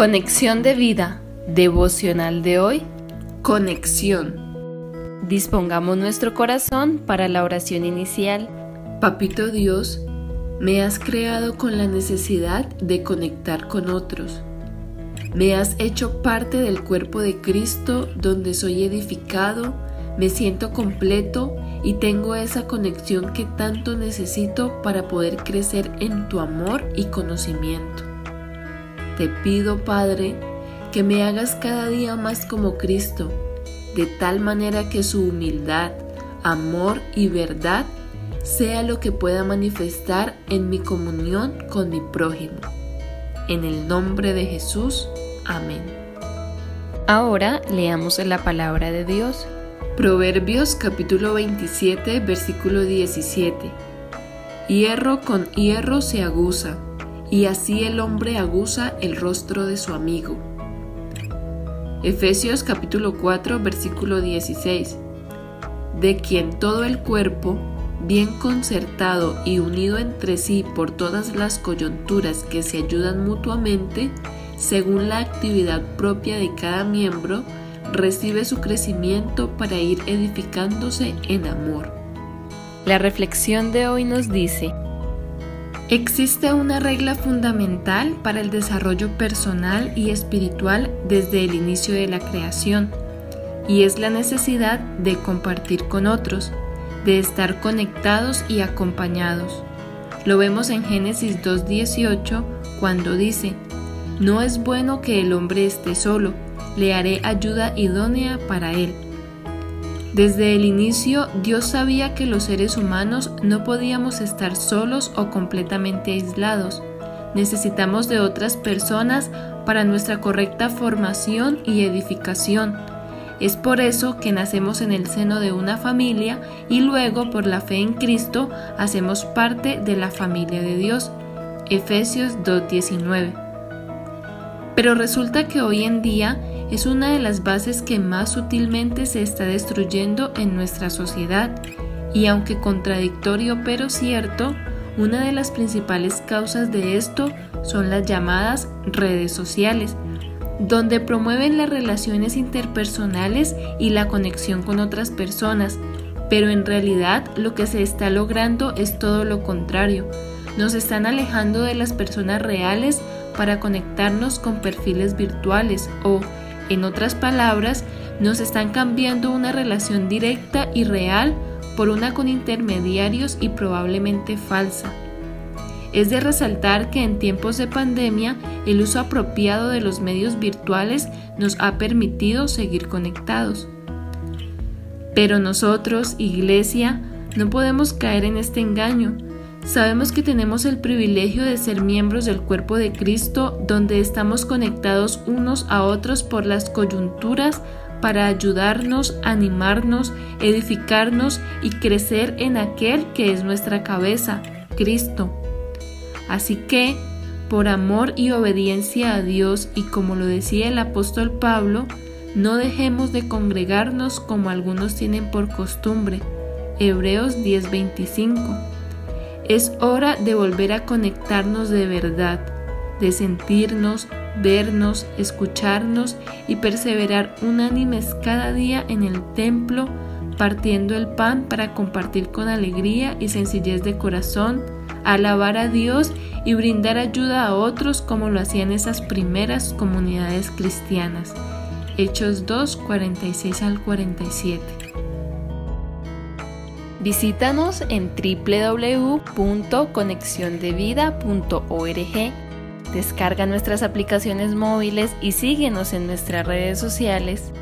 Conexión de vida, devocional de hoy. Conexión. Dispongamos nuestro corazón para la oración inicial. Papito Dios, me has creado con la necesidad de conectar con otros. Me has hecho parte del cuerpo de Cristo donde soy edificado, me siento completo y tengo esa conexión que tanto necesito para poder crecer en tu amor y conocimiento. Te pido, Padre, que me hagas cada día más como Cristo, de tal manera que su humildad, amor y verdad sea lo que pueda manifestar en mi comunión con mi prójimo. En el nombre de Jesús, amén. Ahora leamos la palabra de Dios. Proverbios capítulo 27, versículo 17. Hierro con hierro se aguza y así el hombre aguza el rostro de su amigo. Efesios capítulo 4 versículo 16. De quien todo el cuerpo, bien concertado y unido entre sí por todas las coyunturas que se ayudan mutuamente, según la actividad propia de cada miembro, recibe su crecimiento para ir edificándose en amor. La reflexión de hoy nos dice, Existe una regla fundamental para el desarrollo personal y espiritual desde el inicio de la creación, y es la necesidad de compartir con otros, de estar conectados y acompañados. Lo vemos en Génesis 2.18 cuando dice, No es bueno que el hombre esté solo, le haré ayuda idónea para él. Desde el inicio, Dios sabía que los seres humanos no podíamos estar solos o completamente aislados. Necesitamos de otras personas para nuestra correcta formación y edificación. Es por eso que nacemos en el seno de una familia y luego por la fe en Cristo hacemos parte de la familia de Dios. Efesios 2.19. Pero resulta que hoy en día es una de las bases que más sutilmente se está destruyendo en nuestra sociedad y aunque contradictorio pero cierto, una de las principales causas de esto son las llamadas redes sociales, donde promueven las relaciones interpersonales y la conexión con otras personas, pero en realidad lo que se está logrando es todo lo contrario. Nos están alejando de las personas reales para conectarnos con perfiles virtuales o, en otras palabras, nos están cambiando una relación directa y real por una con intermediarios y probablemente falsa. Es de resaltar que en tiempos de pandemia el uso apropiado de los medios virtuales nos ha permitido seguir conectados. Pero nosotros, Iglesia, no podemos caer en este engaño Sabemos que tenemos el privilegio de ser miembros del cuerpo de Cristo donde estamos conectados unos a otros por las coyunturas para ayudarnos, animarnos, edificarnos y crecer en aquel que es nuestra cabeza, Cristo. Así que, por amor y obediencia a Dios y como lo decía el apóstol Pablo, no dejemos de congregarnos como algunos tienen por costumbre. Hebreos 10:25 es hora de volver a conectarnos de verdad, de sentirnos, vernos, escucharnos y perseverar unánimes cada día en el templo, partiendo el pan para compartir con alegría y sencillez de corazón, alabar a Dios y brindar ayuda a otros como lo hacían esas primeras comunidades cristianas. Hechos 2, 46 al 47. Visítanos en www.conexiondevida.org. Descarga nuestras aplicaciones móviles y síguenos en nuestras redes sociales